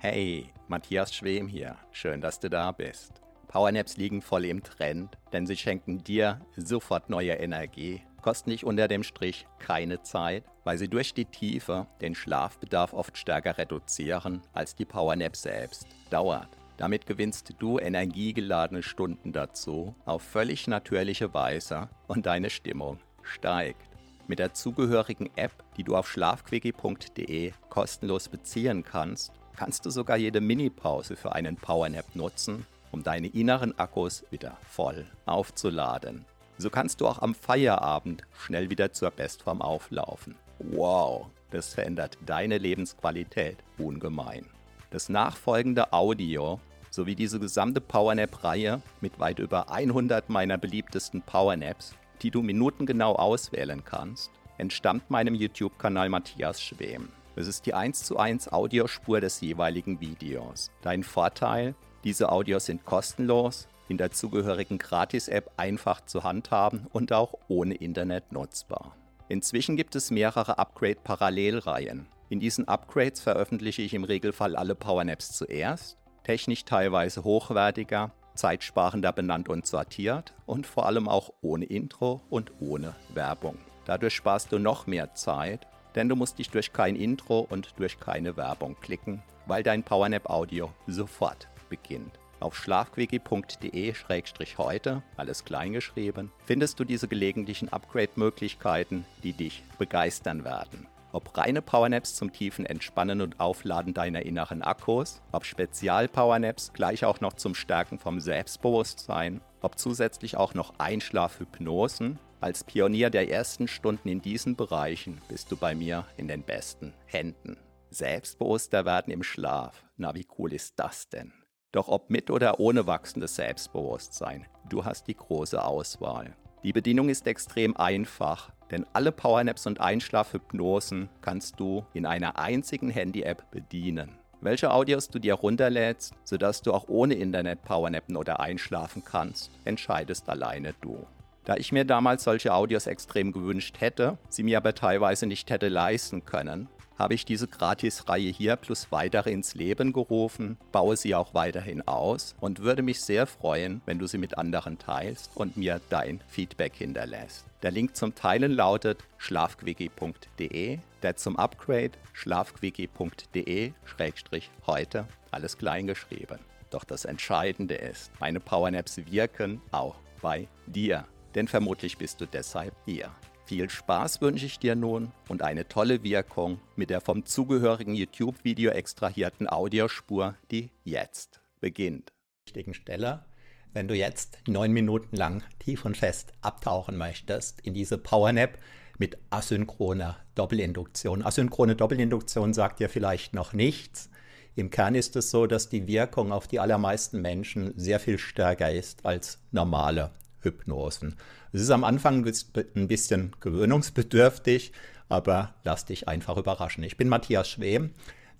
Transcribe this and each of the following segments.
Hey, Matthias Schwem hier. Schön, dass du da bist. Powernaps liegen voll im Trend, denn sie schenken dir sofort neue Energie, kosten dich unter dem Strich keine Zeit, weil sie durch die Tiefe den Schlafbedarf oft stärker reduzieren als die Powernap selbst. Dauert. Damit gewinnst du energiegeladene Stunden dazu auf völlig natürliche Weise und deine Stimmung steigt. Mit der zugehörigen App, die du auf schlafquickie.de kostenlos beziehen kannst, kannst du sogar jede Minipause für einen Powernap nutzen, um deine inneren Akkus wieder voll aufzuladen. So kannst du auch am Feierabend schnell wieder zur Bestform auflaufen. Wow, das verändert deine Lebensqualität ungemein. Das nachfolgende Audio sowie diese gesamte Powernap-Reihe mit weit über 100 meiner beliebtesten Powernaps die du minutengenau auswählen kannst, entstammt meinem YouTube-Kanal Matthias Schwem. Es ist die 1 zu 1 Audiospur des jeweiligen Videos. Dein Vorteil, diese Audios sind kostenlos, in der zugehörigen Gratis-App einfach zu handhaben und auch ohne Internet nutzbar. Inzwischen gibt es mehrere Upgrade-Parallelreihen. In diesen Upgrades veröffentliche ich im Regelfall alle Powernaps zuerst, technisch teilweise hochwertiger, zeitsparender benannt und sortiert und vor allem auch ohne Intro und ohne Werbung. Dadurch sparst du noch mehr Zeit, denn du musst dich durch kein Intro und durch keine Werbung klicken, weil dein Powernap Audio sofort beginnt. Auf schlafquickie.de-heute, alles kleingeschrieben, findest du diese gelegentlichen Upgrade-Möglichkeiten, die dich begeistern werden. Ob reine Powernaps zum tiefen Entspannen und Aufladen deiner inneren Akkus, ob Spezial-Powernaps gleich auch noch zum Stärken vom Selbstbewusstsein, ob zusätzlich auch noch Einschlafhypnosen. Als Pionier der ersten Stunden in diesen Bereichen bist du bei mir in den besten Händen. Selbstbewusster werden im Schlaf. Na, wie cool ist das denn? Doch ob mit oder ohne wachsendes Selbstbewusstsein, du hast die große Auswahl. Die Bedienung ist extrem einfach, denn alle Powernaps und Einschlafhypnosen kannst du in einer einzigen Handy-App bedienen. Welche Audios du dir runterlädst, sodass du auch ohne Internet Powernappen oder einschlafen kannst, entscheidest alleine du. Da ich mir damals solche Audios extrem gewünscht hätte, sie mir aber teilweise nicht hätte leisten können, habe ich diese Gratis-Reihe hier plus weitere ins Leben gerufen, baue sie auch weiterhin aus und würde mich sehr freuen, wenn du sie mit anderen teilst und mir dein Feedback hinterlässt. Der Link zum Teilen lautet schlafquickie.de, der zum Upgrade schlafquickie.de-heute, alles klein geschrieben. Doch das Entscheidende ist, meine Powernaps wirken auch bei dir, denn vermutlich bist du deshalb hier. Viel Spaß wünsche ich dir nun und eine tolle Wirkung mit der vom zugehörigen YouTube-Video extrahierten Audiospur, die jetzt beginnt. Richtigen Stelle, wenn du jetzt neun Minuten lang tief und fest abtauchen möchtest in diese Powernap mit asynchroner Doppelinduktion. Asynchrone Doppelinduktion sagt dir vielleicht noch nichts. Im Kern ist es so, dass die Wirkung auf die allermeisten Menschen sehr viel stärker ist als normale Hypnosen. Es ist am Anfang ein bisschen gewöhnungsbedürftig, aber lass dich einfach überraschen. Ich bin Matthias Schwem,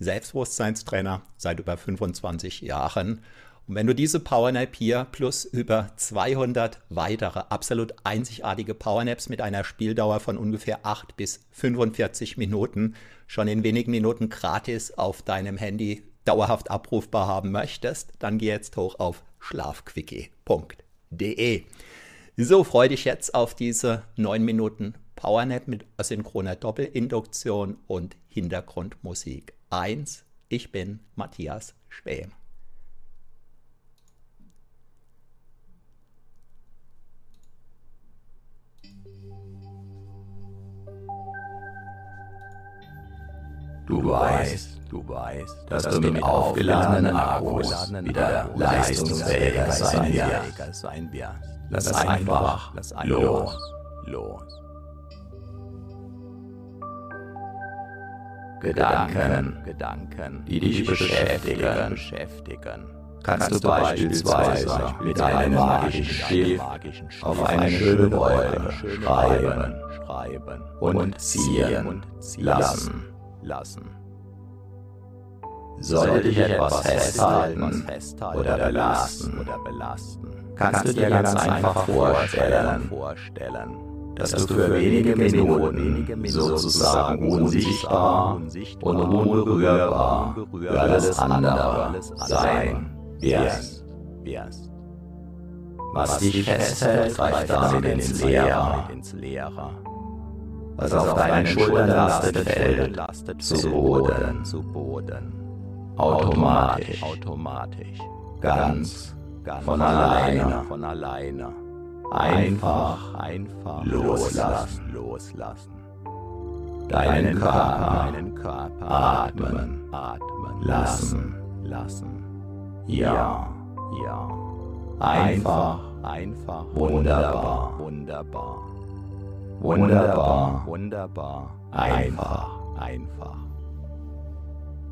Selbstbewusstseinstrainer seit über 25 Jahren. Und wenn du diese Powernap hier plus über 200 weitere absolut einzigartige Powernaps mit einer Spieldauer von ungefähr 8 bis 45 Minuten schon in wenigen Minuten gratis auf deinem Handy dauerhaft abrufbar haben möchtest, dann geh jetzt hoch auf schlafquickie.de. So freue dich jetzt auf diese 9 Minuten Powernap mit asynchroner Doppelinduktion und Hintergrundmusik 1. Ich bin Matthias Schwem. Du weißt, du weißt, dass, du mit aufgeladenen Akkus wieder leistungsfähiger sein wirst. Lass einfach los. los. Gedanken, Gedanken, die dich beschäftigen, beschäftigen. Kannst du beispielsweise mit einem magischen Stift auf eine schöne Wolke schreiben, schreiben und ziehen lassen. lassen. Sollte dich etwas festhalten oder belasten, kannst du dir ganz einfach vorstellen, dass du für wenige Minuten sozusagen unsichtbar und unberührbar für alles andere sein wirst. Was dich festhält, greift damit ins Leere. Was auf deinen Schultern lastet, fällt zu Boden. Automatisch, ganz von alleine. Einfach, einfach loslassen, loslassen. Deinen Körper, deinen Körper atmen, atmen. Lassen, lassen. Ja, ja. Einfach, einfach, wunderbar, wunderbar. Wunderbar, wunderbar, einfach, einfach.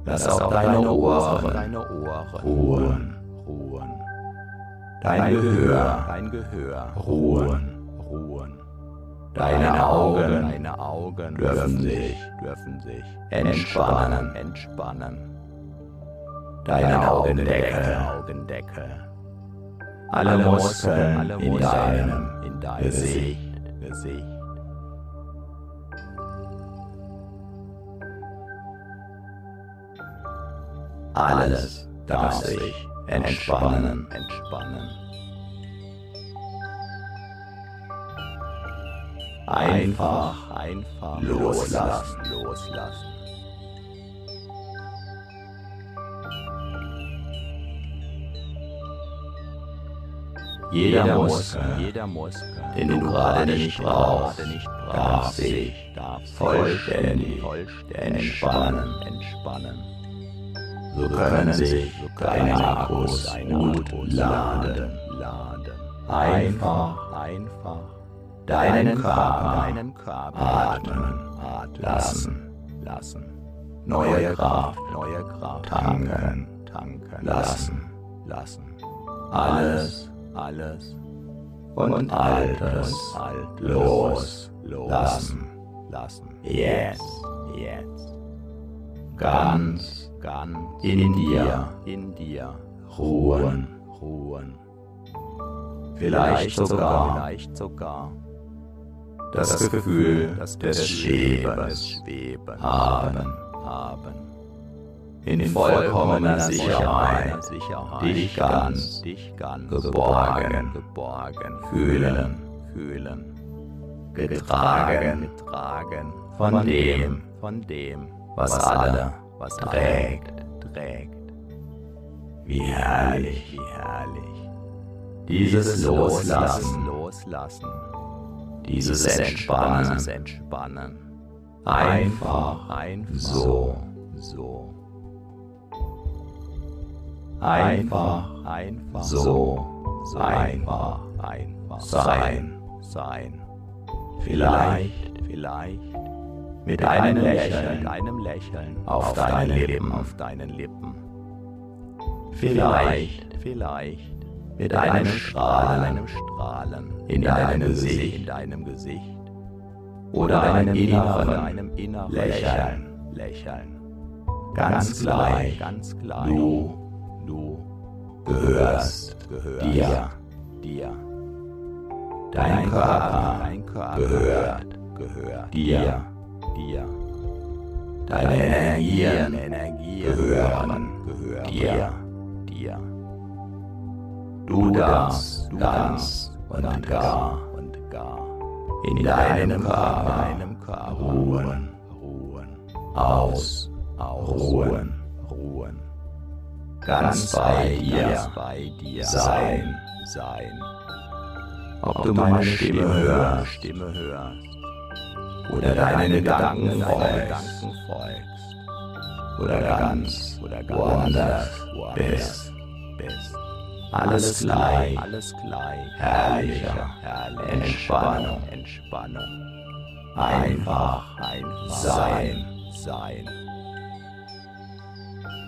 Lass auch deine Ohren, deine Ohren ruhen, ruhen. Dein Gehör, dein Gehör ruhen, ruhen. Deine Augen, deine Augen dürfen sich, dürfen sich entspannen, entspannen. Deine Augendecke, Augendecke. Alle Muskeln, alle Muskeln in deinem, in deinem Gesicht, Gesicht. Alles darf sich entspannen, entspannen. Einfach, einfach loslassen, loslassen. Jeder Muskel, jeder Muskel, den du gerade nicht brauchst, darf sich vollständig entspannen, entspannen. So können sich deine Akkus gut laden. Einfach, einfach deinen Körper, atmen, lassen, lassen. Neue Kraft, neue Kraft tanken, tanken. Lassen, lassen. Alles, alles und Altes alt los, lassen, lassen. Jetzt, jetzt. Ganz, ganz in dir, in dir. Ruhen, ruhen. Vielleicht sogar, vielleicht sogar. Das Gefühl des Schwebens haben, haben. In vollkommener Sicherheit, dich ganz, dich ganz geborgen, geborgen fühlen, fühlen, getragen, getragen von dem, von dem, was alle, was trägt, trägt. Wie herrlich, wie herrlich. Dieses Loslassen, Loslassen. Dieses Entspannen, dieses Entspannen. Einfach, einfach so, so. Einfach, einfach so, so einfach, einfach sein, sein. Vielleicht, vielleicht mit einem Lächeln, einem Lächeln auf deinen Lippen, auf deinen Lippen. Vielleicht, vielleicht. Mit einem Strahlen, einem Strahlen. In deinem Gesicht, in deinem Gesicht. Oder einem inneren, einem inneren Lächeln, Lächeln. Ganz gleich, ganz gleich. Du, du gehörst, gehörst dir, dir. Dein Körper, dein Körper gehört, gehört dir, dir. Deine Energien, gehören, gehören dir, dir. Du darfst ganz und gar und gar in deinem Körper, deinem Körper ruhen, ruhen, aus, ruhen, ruhen. Ganz bei dir, bei dir sein, sein. Ob du meine Stimme hörst, Stimme hörst, oder deinen Gedanken folgst, oder ganz, oder ganz woanders bist, bist. Alles gleich, alles gleich, herrlicher, Entspannung, Entspannung. Einfach, einfach sein, sein.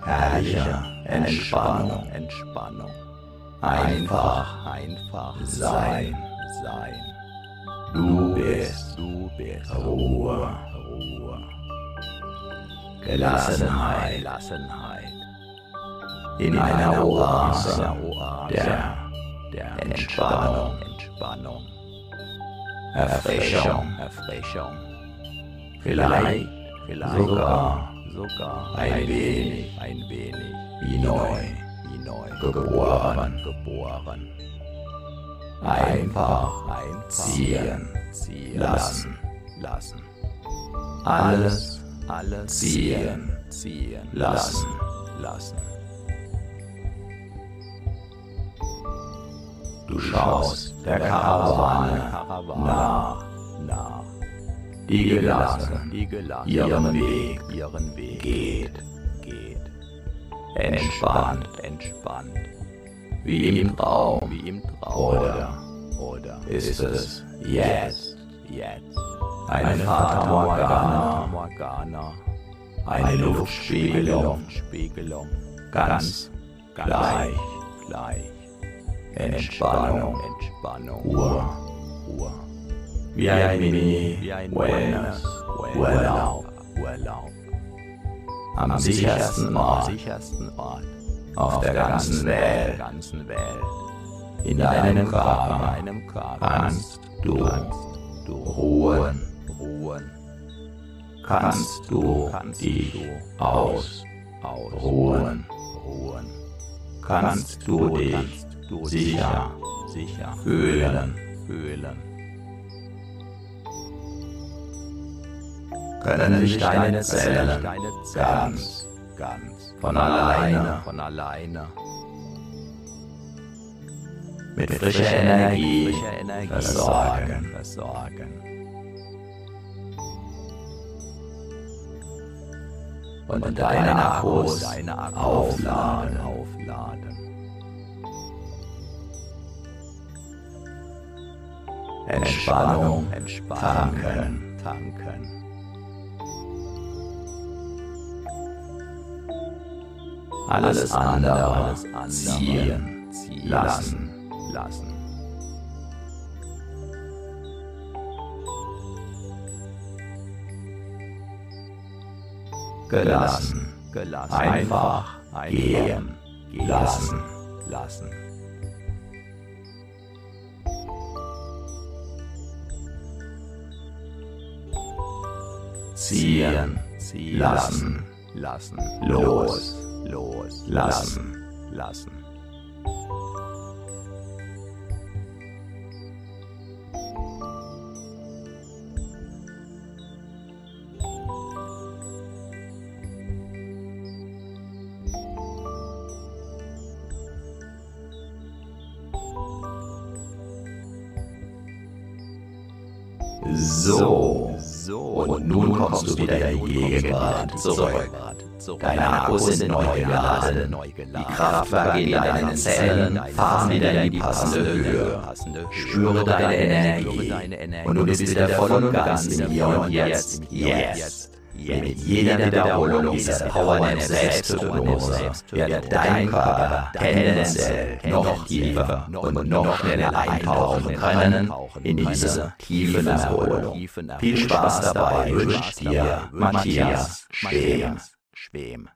Herrlicher, Entspannung, Entspannung. Einfach, einfach sein, sein. Du bist, du bist Ruhe, Ruhe. Gelassenheit, Gelassenheit in einer Oase der, der Entspannung. Entspannung. Erfrischung, Erfrischung, vielleicht, vielleicht sogar sogar ein wenig ein wenig wie neu wie neu geboren. geboren. Einfach ziehen lassen. lassen. Alles Alles ziehen ziehen lassen. lassen. Du schaust der Karawane nach, nach die gelassen die gelassen ihren Weg ihren Weg geht, geht. entspannt entspannt wie im Traum. wie im Traum. Oder oder ist es jetzt? Jetzt. Eine Fata Morgana, Morgana. Eine Luftspiegelung, Spiegelung ganz gleich, gleich. Entspannung, Entspannung. Ruhe, Ruhe. Wie ein Mini wie ein Wellness, Wellness. Urlaub, Urlaub. Am sichersten am Ort. Sichersten Ort auf der ganzen Welt. In deinem in Körper. Kannst du ruhen, ruhen kannst du dich ausruhen. Ruhen kannst du dich sicher fühlen, fühlen können sich deine Zellen deine Zellen ganz ganz von alleine von alleine mit frischer Energie versorgen. versorgen und Akkus deine Akkus aufladen. aufladen Entspannung Entspannung tanken. tanken Alles andere alles andere ziehen ziehen lassen. lassen. Gelassen, gelassen. Einfach gehen lassen. lassen. Ziehen ziehen lassen, lassen. Los, los lassen. lassen So, so und nun kommst du wieder in die Gegenwart zurück. Deine Akkus sind neu geladen. Die Kraftwerke in deinen Zellen fahren wieder in die passende Höhe. Spüre deine Energie. Und du bist wieder voll und ganz im Hier und Jetzt. Jetzt. Mit jeder Wiederholung dieser Powernap Selbsthypnose wird dein Körper tendenziell noch tiefer und noch schneller eintauchen können in diese tiefen Erholung. Viel Spaß dabei wünscht dir Matthias Schwem. Schwem.